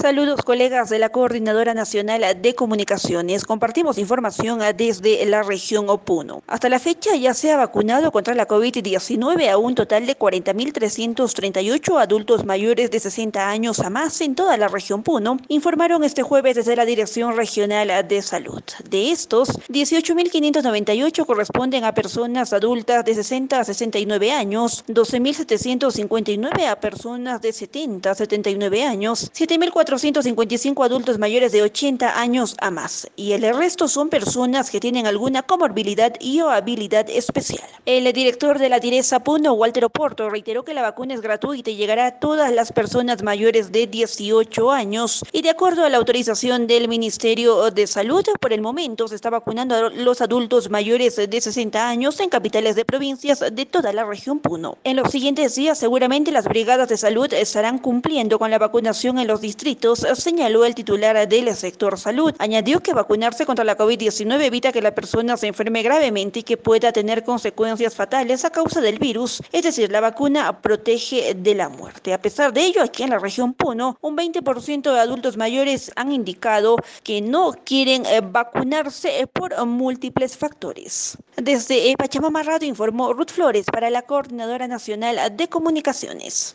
Saludos colegas de la Coordinadora Nacional de Comunicaciones. Compartimos información desde la región Opuno. Hasta la fecha ya se ha vacunado contra la COVID-19 a un total de 40.338 adultos mayores de 60 años a más en toda la región Puno, informaron este jueves desde la Dirección Regional de Salud. De estos, 18.598 corresponden a personas adultas de 60 a 69 años, 12.759 a personas de 70 a 79 años, 7.400 455 adultos mayores de 80 años a más y el resto son personas que tienen alguna comorbilidad y o habilidad especial. El director de la Direza Puno, Walter Oporto, reiteró que la vacuna es gratuita y llegará a todas las personas mayores de 18 años y de acuerdo a la autorización del Ministerio de Salud, por el momento se está vacunando a los adultos mayores de 60 años en capitales de provincias de toda la región Puno. En los siguientes días seguramente las brigadas de salud estarán cumpliendo con la vacunación en los distritos señaló el titular del sector salud. Añadió que vacunarse contra la COVID-19 evita que la persona se enferme gravemente y que pueda tener consecuencias fatales a causa del virus, es decir, la vacuna protege de la muerte. A pesar de ello, aquí en la región Puno, un 20% de adultos mayores han indicado que no quieren eh, vacunarse por múltiples factores. Desde Pachamama Radio informó Ruth Flores para la Coordinadora Nacional de Comunicaciones.